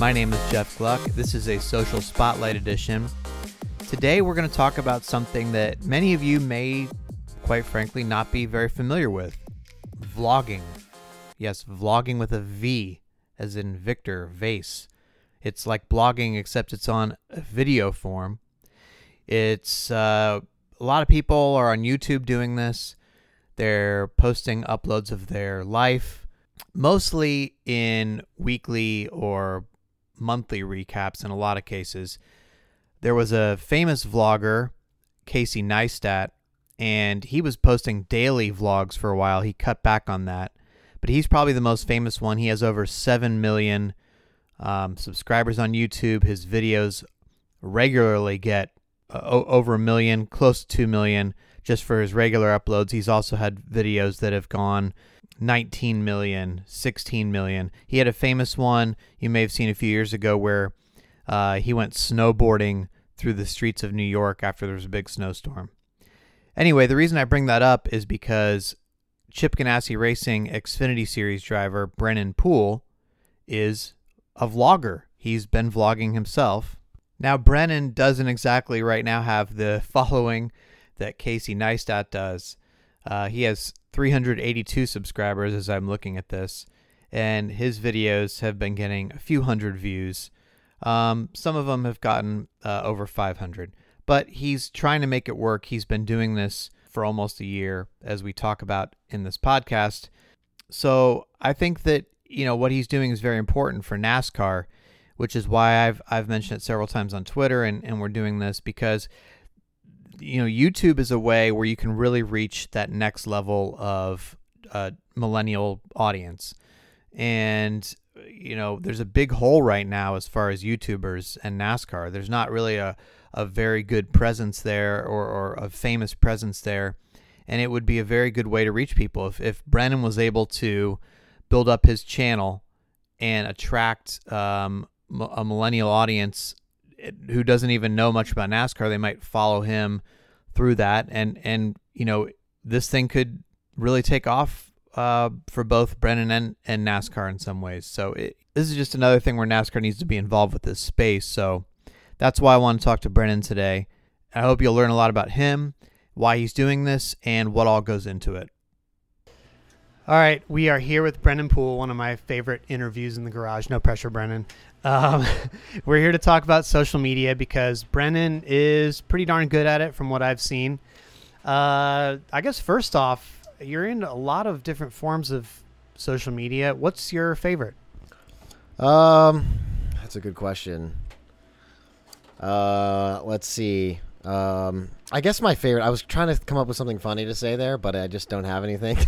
My name is Jeff Gluck. This is a social spotlight edition. Today, we're going to talk about something that many of you may, quite frankly, not be very familiar with vlogging. Yes, vlogging with a V, as in Victor, Vase. It's like blogging, except it's on video form. It's uh, a lot of people are on YouTube doing this. They're posting uploads of their life, mostly in weekly or monthly recaps in a lot of cases. There was a famous vlogger, Casey Neistat, and he was posting daily vlogs for a while. He cut back on that, but he's probably the most famous one. He has over 7 million um, subscribers on YouTube. His videos regularly get uh, over a million, close to 2 million just for his regular uploads. He's also had videos that have gone 19 million, 16 million. He had a famous one you may have seen a few years ago where uh, he went snowboarding through the streets of New York after there was a big snowstorm. Anyway, the reason I bring that up is because Chip Ganassi Racing Xfinity Series driver Brennan Poole is a vlogger. He's been vlogging himself. Now, Brennan doesn't exactly right now have the following that Casey Neistat does. Uh, he has 382 subscribers as I'm looking at this, and his videos have been getting a few hundred views. Um, some of them have gotten uh, over 500, but he's trying to make it work. He's been doing this for almost a year, as we talk about in this podcast. So I think that you know what he's doing is very important for NASCAR, which is why I've I've mentioned it several times on Twitter, and, and we're doing this because you know, YouTube is a way where you can really reach that next level of uh, millennial audience. And, you know, there's a big hole right now as far as YouTubers and NASCAR. There's not really a, a very good presence there or, or a famous presence there. And it would be a very good way to reach people. If, if Brennan was able to build up his channel and attract um, a millennial audience who doesn't even know much about NASCAR, they might follow him through that, and and you know this thing could really take off uh, for both Brennan and, and NASCAR in some ways. So it, this is just another thing where NASCAR needs to be involved with this space. So that's why I want to talk to Brennan today. I hope you'll learn a lot about him, why he's doing this, and what all goes into it. All right, we are here with Brennan Poole, one of my favorite interviews in the garage. No pressure, Brennan. Um, we're here to talk about social media because Brennan is pretty darn good at it from what I've seen. Uh, I guess first off, you're in a lot of different forms of social media. What's your favorite? Um, that's a good question. Uh, let's see. Um, I guess my favorite. I was trying to come up with something funny to say there, but I just don't have anything.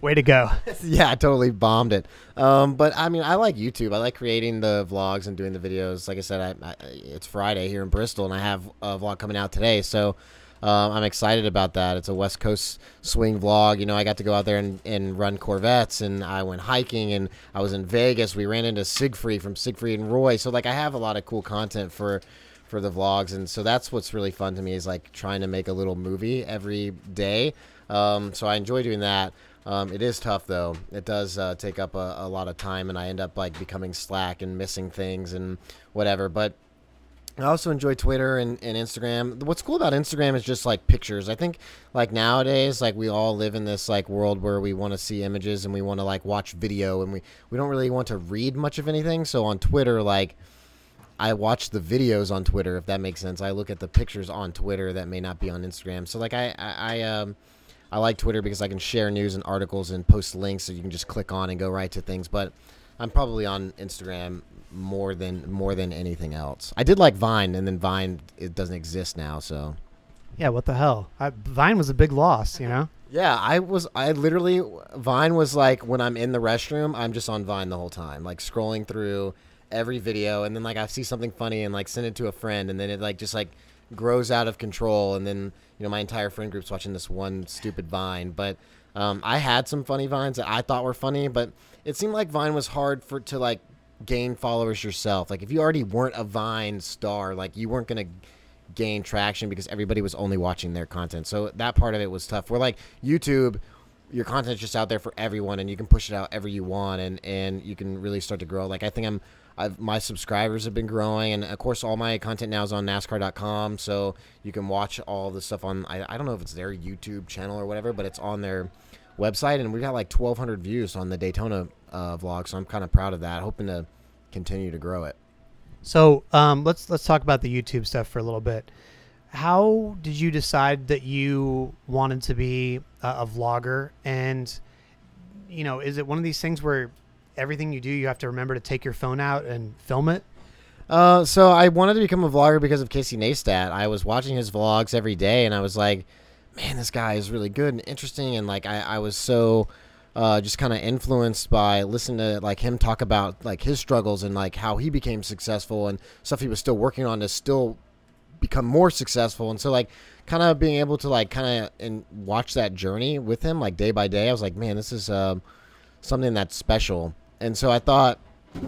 Way to go. yeah, I totally bombed it. Um, but I mean, I like YouTube. I like creating the vlogs and doing the videos. Like I said, I, I, it's Friday here in Bristol, and I have a vlog coming out today. So um, I'm excited about that. It's a West Coast swing vlog. You know, I got to go out there and, and run Corvettes, and I went hiking, and I was in Vegas. We ran into Siegfried from Siegfried and Roy. So like, I have a lot of cool content for for the vlogs, and so that's what's really fun to me is like trying to make a little movie every day. Um, so I enjoy doing that. Um, it is tough though. It does uh, take up a, a, lot of time, and I end up like becoming slack and missing things and whatever. But I also enjoy Twitter and, and Instagram. What's cool about Instagram is just like pictures. I think like nowadays, like we all live in this like world where we want to see images and we want to like watch video, and we we don't really want to read much of anything. So on Twitter, like. I watch the videos on Twitter, if that makes sense. I look at the pictures on Twitter that may not be on Instagram. So like I, I, I um, I like Twitter because I can share news and articles and post links so you can just click on and go right to things. But I'm probably on Instagram more than more than anything else. I did like Vine, and then Vine it doesn't exist now. So yeah, what the hell? I, Vine was a big loss, you know. Yeah, I was. I literally Vine was like when I'm in the restroom, I'm just on Vine the whole time, like scrolling through every video, and then like I see something funny and like send it to a friend, and then it like just like grows out of control, and then you know my entire friend group's watching this one stupid Vine. But um, I had some funny vines that I thought were funny, but it seemed like Vine was hard for to like gain followers yourself. Like if you already weren't a Vine star, like you weren't gonna gain traction because everybody was only watching their content. So that part of it was tough. Where like YouTube, your content's just out there for everyone, and you can push it out ever you want, and and you can really start to grow. Like I think I'm. I've, my subscribers have been growing, and of course, all my content now is on NASCAR.com, so you can watch all the stuff on. I, I don't know if it's their YouTube channel or whatever, but it's on their website, and we got like 1,200 views on the Daytona uh, vlog, so I'm kind of proud of that. Hoping to continue to grow it. So um, let's let's talk about the YouTube stuff for a little bit. How did you decide that you wanted to be a, a vlogger? And you know, is it one of these things where everything you do, you have to remember to take your phone out and film it? Uh, so I wanted to become a vlogger because of Casey Neistat. I was watching his vlogs every day, and I was like, man, this guy is really good and interesting. And like, I, I was so uh, just kind of influenced by listening to like him talk about like his struggles and like how he became successful and stuff he was still working on to still become more successful. And so like, kind of being able to like kind of and watch that journey with him like day by day, I was like, man, this is uh, something that's special. And so I thought,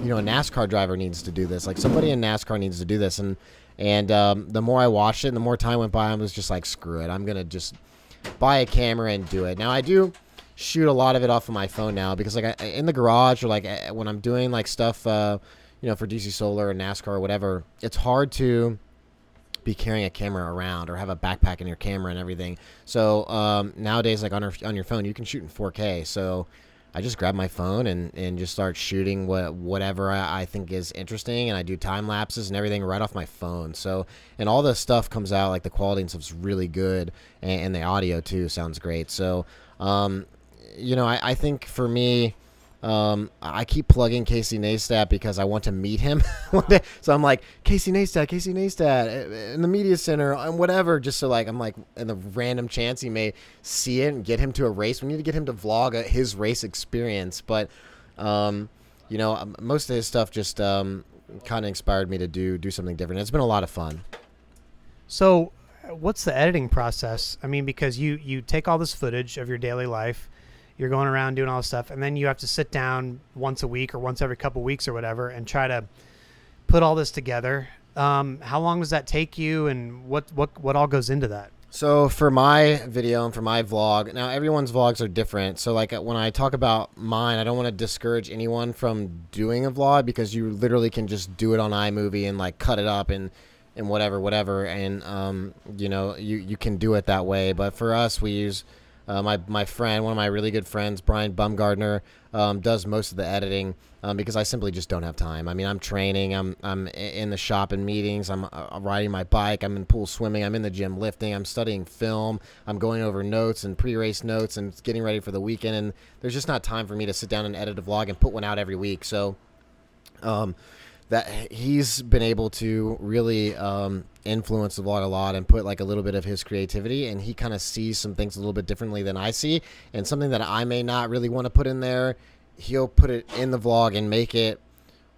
you know, a NASCAR driver needs to do this. Like somebody in NASCAR needs to do this. And and um, the more I watched it, and the more time went by, I was just like, screw it. I'm gonna just buy a camera and do it. Now I do shoot a lot of it off of my phone now because like I, in the garage or like when I'm doing like stuff, uh, you know, for DC Solar or NASCAR or whatever, it's hard to be carrying a camera around or have a backpack in your camera and everything. So um, nowadays, like on your on your phone, you can shoot in 4K. So I just grab my phone and, and just start shooting what whatever I, I think is interesting, and I do time lapses and everything right off my phone. So and all the stuff comes out like the quality and stuff's really good, and, and the audio too sounds great. So um, you know, I, I think for me, um, I keep plugging Casey Neistat because I want to meet him one day. So I'm like, Casey Neistat, Casey Neistat eh, in the media center and whatever. Just so like, I'm like, in the random chance he may see it and get him to a race. We need to get him to vlog a, his race experience. But, um, you know, um, most of his stuff just um, kind of inspired me to do do something different. It's been a lot of fun. So, what's the editing process? I mean, because you you take all this footage of your daily life you're going around doing all this stuff, and then you have to sit down once a week or once every couple weeks or whatever and try to put all this together. Um, how long does that take you, and what what what all goes into that? So for my video and for my vlog, now everyone's vlogs are different. So like when I talk about mine, I don't want to discourage anyone from doing a vlog because you literally can just do it on iMovie and like cut it up and and whatever, whatever, and um, you know you you can do it that way. But for us, we use uh, my my friend, one of my really good friends, Brian Bumgardner, um, does most of the editing um, because I simply just don't have time. I mean, I'm training, I'm I'm in the shop in meetings, I'm, uh, riding my bike, I'm in pool swimming, I'm in the gym lifting, I'm studying film, I'm going over notes and pre-race notes and getting ready for the weekend. And there's just not time for me to sit down and edit a vlog and put one out every week. So. Um, that he's been able to really um, influence the vlog a lot and put like a little bit of his creativity and he kind of sees some things a little bit differently than I see. And something that I may not really want to put in there he'll put it in the vlog and make it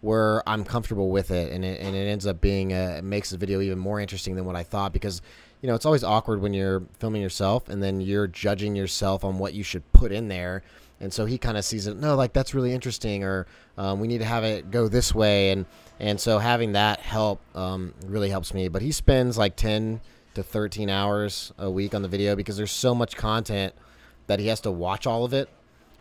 where I'm comfortable with it and it, and it ends up being a, it makes the video even more interesting than what I thought because you know it's always awkward when you're filming yourself and then you're judging yourself on what you should put in there and so he kind of sees it no like that's really interesting or um, we need to have it go this way. And and so having that help um, really helps me. But he spends like 10 to 13 hours a week on the video because there's so much content that he has to watch all of it.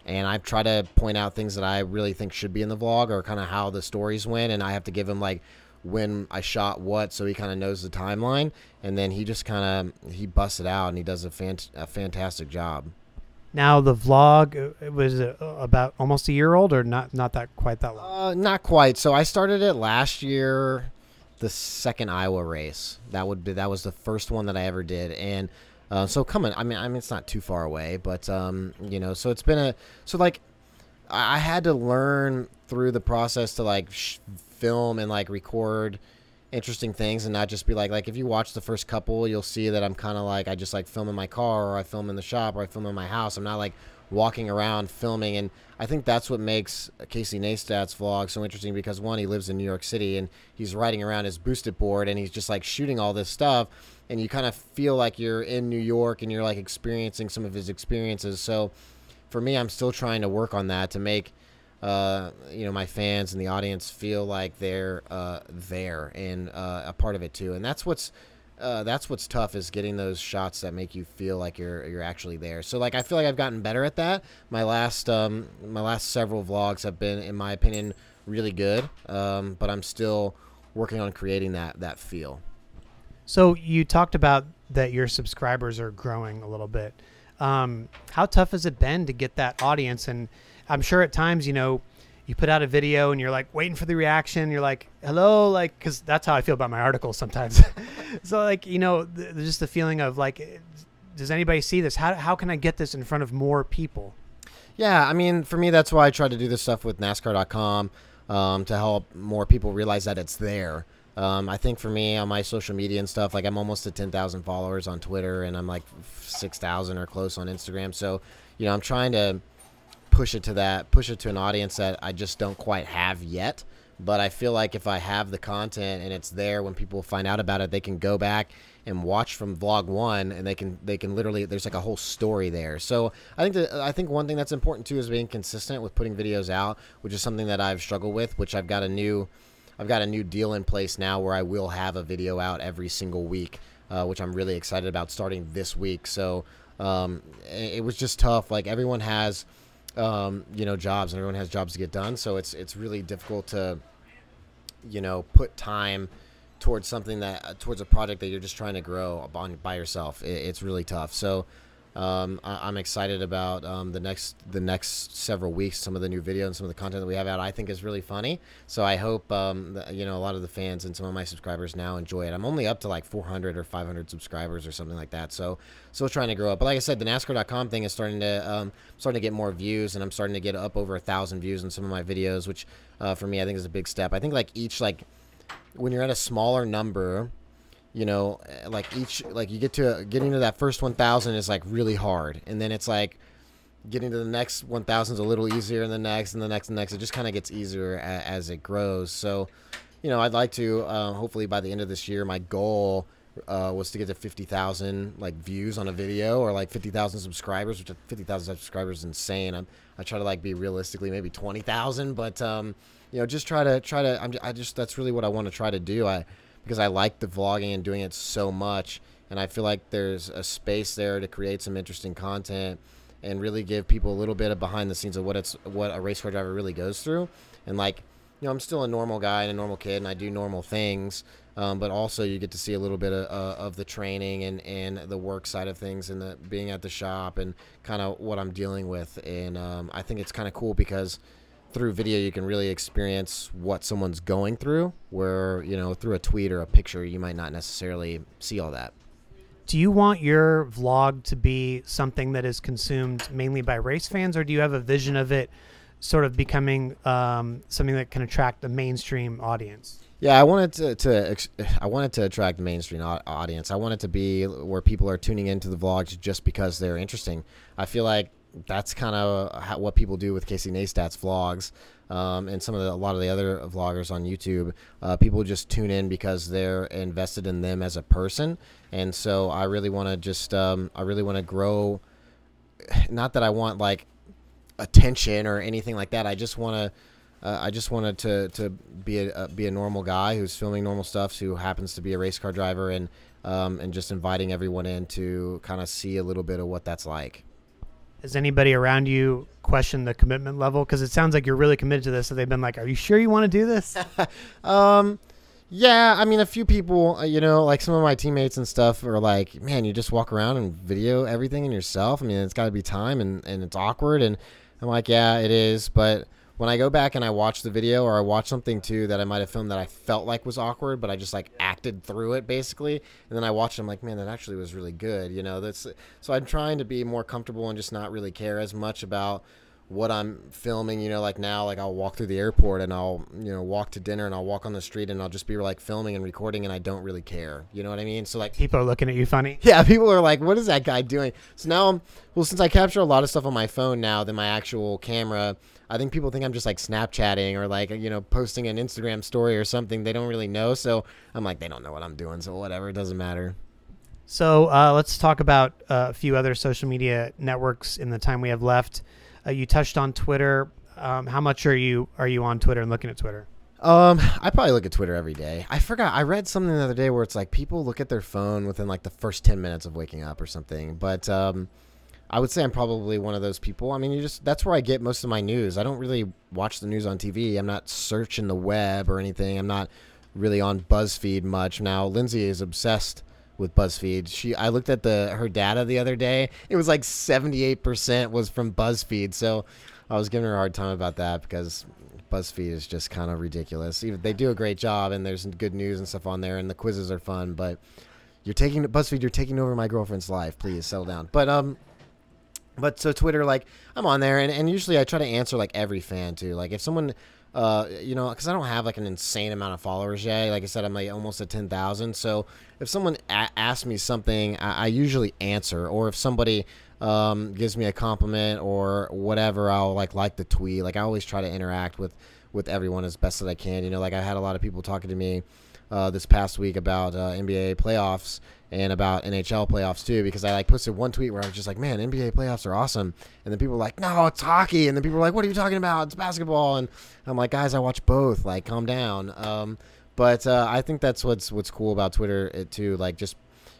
And i try to point out things that i really think should be in the vlog or kind of how the stories went. And i have to give him like when i shot what so he kind of knows the timeline. And then he just kind of he busts it out and he does a, fant- a fantastic job now the vlog uh, was uh, about almost a year old, or not not that quite that long. Uh, not quite. So I started it last year, the second Iowa race. That would be that was the first one that I ever did, and uh, so coming. I mean, I mean it's not too far away, but um, you know, so it's been a so like I, I had to learn through the process to like sh- film and like record interesting things and not just be like like if you watch the first couple you'll see that i'm kind of like i just like film in my car or i film in the shop or i film in my house. I'm not like walking around filming. And i think that's what makes casey neistat's vlog so interesting because one he lives in new york city and he's riding around his boosted board and he's just like shooting all this stuff. And you kind of feel like you're in new york and you're like experiencing some of his experiences. So for me i'm still trying to work on that to make uh, you know my fans and the audience feel like they're uh, there and uh, a part of it too and that's what's uh, that's what's tough is getting those shots that make you feel like you're you're actually there. So like I feel like I've gotten better at that. My last um, my last several vlogs have been, in my opinion, really good. Um, but I'm still working on creating that that feel. So you talked about that your subscribers are growing a little bit. Um, how tough has it been to get that audience? And I'm sure at times, you know, you put out a video and you're like waiting for the reaction. You're like, hello, like, because that's how I feel about my articles sometimes. so like, you know, th- just the feeling of like, does anybody see this? How how can I get this in front of more people? Yeah, I mean, for me, that's why I try to do this stuff with NASCAR.com um, to help more people realize that it's there. Um, I think for me on my social media and stuff, like I'm almost at 10,000 followers on Twitter and I'm like 6,000 or close on Instagram. So, you know, I'm trying to push it to that, push it to an audience that I just don't quite have yet. But I feel like if I have the content and it's there when people find out about it, they can go back and watch from vlog one and they can they can literally there's like a whole story there so i think that i think one thing that's important too is being consistent with putting videos out which is something that i've struggled with which i've got a new I've got a new deal in place now where I will have a video out every single week, uh, which I'm really excited about starting this week. So um, it, it was just tough. Like everyone has, um, you know, jobs and everyone has jobs to get done. So it's it's really difficult to, you know, put time towards something that towards a project that you're just trying to grow on by yourself. It, it's really tough. So um, I, am excited about um, the next the next several weeks. Some of the new video and some of the content that we have out, I think, is really funny. So I hope um, you know a lot of the fans and some of my subscribers now enjoy it. I'm only up to like 400 or 500 subscribers or something like that. So still trying to grow up. But like I said, the NASCAR.com thing is starting to um, starting to get more views, and I'm starting to get up over a thousand views in some of my videos, which uh, for me I think is a big step. I think like each like when you're at a smaller number you know like each like you get to getting to that first 1000 is like really hard. And then it's like getting to the next 1000 is a little easier and the next and the next and the next. It just kind of gets easier as, as, it grows. So you know i'd like to uh, hopefully by the end of this year my goal uh, was to get to 50,000 like views on a video or like 50,000 subscribers which 50,000 subscribers is insane. I'm, i try to like be realistically maybe 20,000 but um, you know just try to try to I'm, I just that's really what I want to try to do. I because I like the vlogging and doing it so much. And I feel like there's a space there to create some interesting content and really give people a little bit of behind the scenes of what it's what a race car driver really goes through. And like, you know, I'm still a normal guy and a normal kid, and I do normal things. Um, but also, you get to see a little bit of, uh, of the training and, and the work side of things, and the being at the shop, and kind of what I'm dealing with. And um, I think it's kind of cool because through video you can really experience what someone's going through where you know through a tweet or a picture you might not necessarily see all that do you want your vlog to be something that is consumed mainly by race fans or do you have a vision of it sort of becoming um, something that can attract the mainstream audience yeah, I wanted to, to I wanted to attract the mainstream audience. I wanted to be where people are tuning into the vlogs just because they're interesting. I feel like that's kind of what people do with Casey Neistat's vlogs. Um, and some of the, a lot of the other vloggers on YouTube, uh, people just tune in because they're invested in them as a person. And so I really want to just, um, I really want to grow. Not that I want like attention or anything like that. I just want to, uh, I just wanted to to be a uh, be a normal guy who's filming normal stuff, who happens to be a race car driver, and um, and just inviting everyone in to kind of see a little bit of what that's like. Has anybody around you questioned the commitment level? Because it sounds like you're really committed to this. So they've been like, "Are you sure you want to do this?" um, yeah. I mean, a few people, uh, you know, like some of my teammates and stuff, are like, "Man, you just walk around and video everything in yourself." I mean, it's got to be time and and it's awkward. And I'm like, "Yeah, it is," but when I go back and I watch the video or I watch something too that I might have filmed that I felt like was awkward, but I just like acted through it basically, and then I watched it, I'm like, man, that actually was really good, you know. That's so I'm trying to be more comfortable and just not really care as much about what I'm filming, you know, like now, like I'll walk through the airport and I'll, you know, walk to dinner and I'll walk on the street and I'll just be like filming and recording and I don't really care. You know what I mean? So like people are looking at you funny. Yeah, people are like, what is that guy doing? So now I'm, well, since I capture a lot of stuff on my phone now than my actual camera, I think people think I'm just like Snapchatting or like, you know, posting an Instagram story or something. They don't really know. So I'm like, they don't know what I'm doing. So whatever, it doesn't matter. So uh, let's talk about uh, a few other social media networks in the time we have left. Uh, you touched on Twitter. Um, how much are you are you on Twitter and looking at Twitter? Um, I probably look at Twitter every day. I forgot. I read something the other day where it's like people look at their phone within like the first ten minutes of waking up or something. But um, I would say I'm probably one of those people. I mean, you just that's where I get most of my news. I don't really watch the news on TV. I'm not searching the web or anything. I'm not really on BuzzFeed much now. Lindsay is obsessed with BuzzFeed. She I looked at the her data the other day. It was like 78% was from BuzzFeed. So I was giving her a hard time about that because BuzzFeed is just kind of ridiculous. Even they do a great job and there's good news and stuff on there and the quizzes are fun, but you're taking BuzzFeed, you're taking over my girlfriend's life. Please settle down. But um but so Twitter, like I'm on there, and, and usually I try to answer like every fan too. Like if someone, uh, you know, because I don't have like an insane amount of followers yet. Like I said, I'm like almost at ten thousand. So if someone a- asks me something, I-, I usually answer. Or if somebody um, gives me a compliment or whatever, I'll like like the tweet. Like I always try to interact with with everyone as best as I can. You know, like I had a lot of people talking to me uh, this past week about uh, NBA playoffs and about NHL playoffs too, because I like posted one tweet where I was just like, "Man, NBA playoffs are awesome," and then people were like, "No, it's hockey," and then people were like, "What are you talking about? It's basketball," and I'm like, "Guys, I watch both. Like, calm down." Um, but uh, I think that's what's what's cool about Twitter it, too, like just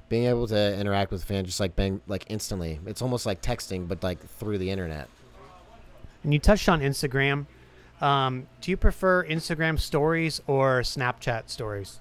being able to interact with fans just like bang like instantly. It's almost like texting, but like through the internet. And you touched on Instagram. Um, do you prefer Instagram stories or Snapchat stories?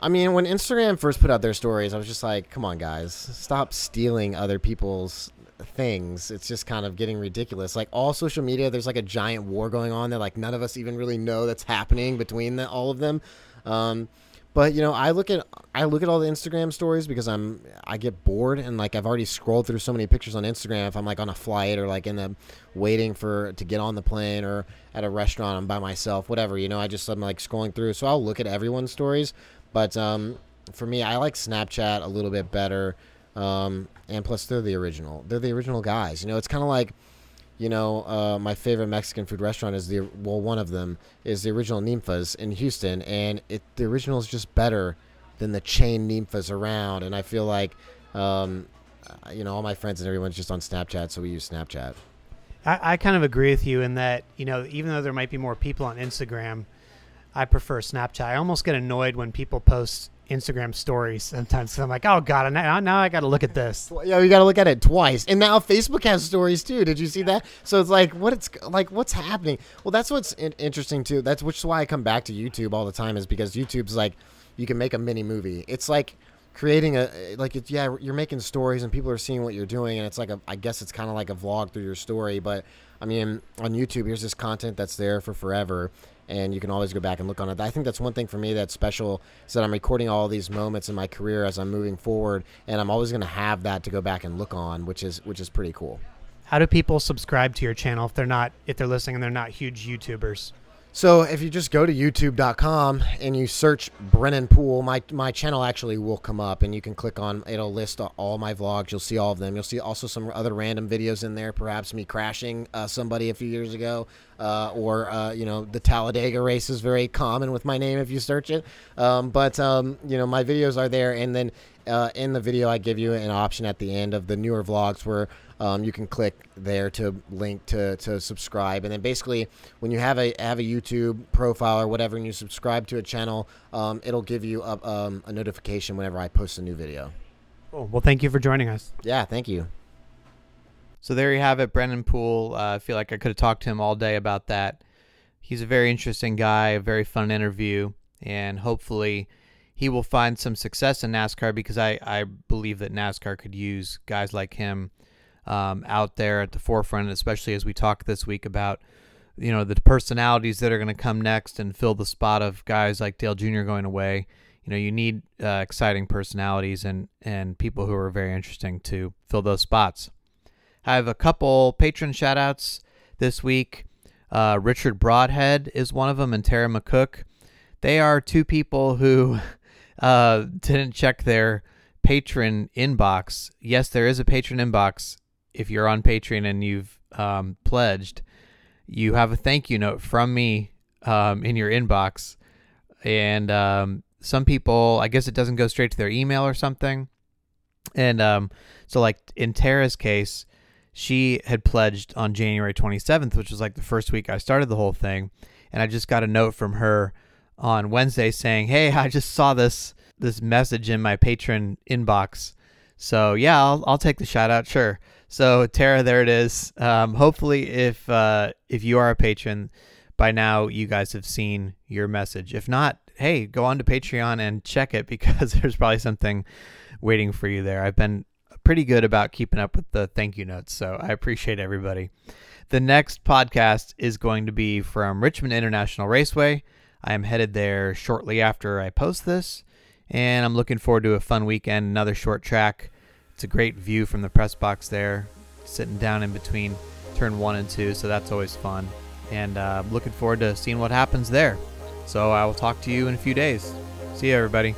I mean, when Instagram first put out their stories, I was just like, come on, guys, stop stealing other people's things. It's just kind of getting ridiculous. Like all social media, there's like a giant war going on that like none of us even really know that's happening between the, all of them. Um, but you know, I look at I look at all the Instagram stories because I'm I get bored and like I've already scrolled through so many pictures on Instagram. If I'm like on a flight or like in the waiting for to get on the plane or at a restaurant, I'm by myself, whatever. You know, I just I'm like scrolling through. So I'll look at everyone's stories. But um, for me, I like Snapchat a little bit better. Um, and plus, they're the original. They're the original guys. You know, it's kind of like, you know, uh, my favorite Mexican food restaurant is the well, one of them is the original Ninfa's in Houston, and it the original is just better than the chain Ninfa's around. And I feel like, um, you know, all my friends and everyone's just on Snapchat, so we use Snapchat. I, I kind of agree with you in that you know even though there might be more people on Instagram, I prefer Snapchat. I almost get annoyed when people post Instagram stories sometimes. I'm like, oh god, now, now I got to look at this. Yeah, you got to look at it twice. And now Facebook has stories too. Did you see that? So it's like, what it's like, what's happening? Well, that's what's in- interesting too. That's which is why I come back to YouTube all the time is because YouTube's like, you can make a mini movie. It's like creating a eh, like it's yeah you're making stories and people are seeing what you're doing and it's like a I guess it's kind of like a vlog through your story but I mean on YouTube here's this content that's there for forever and you can always go back and look on it. I think that's one thing for me that's special is that I'm recording all these moments in my career as I'm moving forward, and I'm always going to have that to go back and look on, which is which is pretty cool. How do people subscribe to your channel if they're not if they're listening and they're not huge YouTubers? So if you just go to youtube.com and you search Brennan Poole, my my channel actually will come up and you can click on it'll list all my vlogs. You'll see all of them. You'll see also some other random videos in there, perhaps me crashing uh, somebody a few years ago, uh, or uh, you know the Talladega race is very common with my name if you search it. Um, but um, you know my videos are there, and then uh, in the video I give you an option at the end of the newer vlogs where um, you can click there to link to, to subscribe and then basically when you have a have a youtube profile or whatever and you subscribe to a channel um, it'll give you a, um, a notification whenever i post a new video Cool. Well, thank you for joining us. yeah thank you So there you have it, Brennan Poole. Uh, I feel like I could have talked to him all day about that. He's a very interesting guy, a very fun interview, and hopefully he will find some success in NASCAR because I, I believe that NASCAR could use guys like him um, out there at the forefront, especially as we talk this week about you know the personalities that are going to come next and fill the spot of guys like Dale Jr. going away. You know, you need uh, exciting personalities and and people who are very interesting to fill those spots. I have a couple patron shout outs this week. Uh, Richard Broadhead is one of them, and Tara McCook. They are two people who uh, didn't check their Patreon inbox. Yes, there is a Patreon inbox. If you're on Patreon and you've um, pledged, you have a thank you note from me um, in your inbox. And um, some people, I guess it doesn't go straight to their email or something. And um, so, like in Tara's case, she had pledged on January 27th, which was like the first week I started the whole thing. And I just got a note from her on Wednesday saying, "Hey, I just saw this this message in my Patreon inbox." So yeah, I'll I'll take the shout out, sure. So Tara, there it is. Um, hopefully, if uh, if you are a patron by now, you guys have seen your message. If not, hey, go on to Patreon and check it because there's probably something waiting for you there. I've been pretty good about keeping up with the thank you notes, so I appreciate everybody. The next podcast is going to be from Richmond International Raceway. I am headed there shortly after I post this, and I'm looking forward to a fun weekend. Another short track. It's a great view from the press box there, sitting down in between turn one and two, so that's always fun. And uh, looking forward to seeing what happens there. So I will talk to you in a few days. See you, everybody.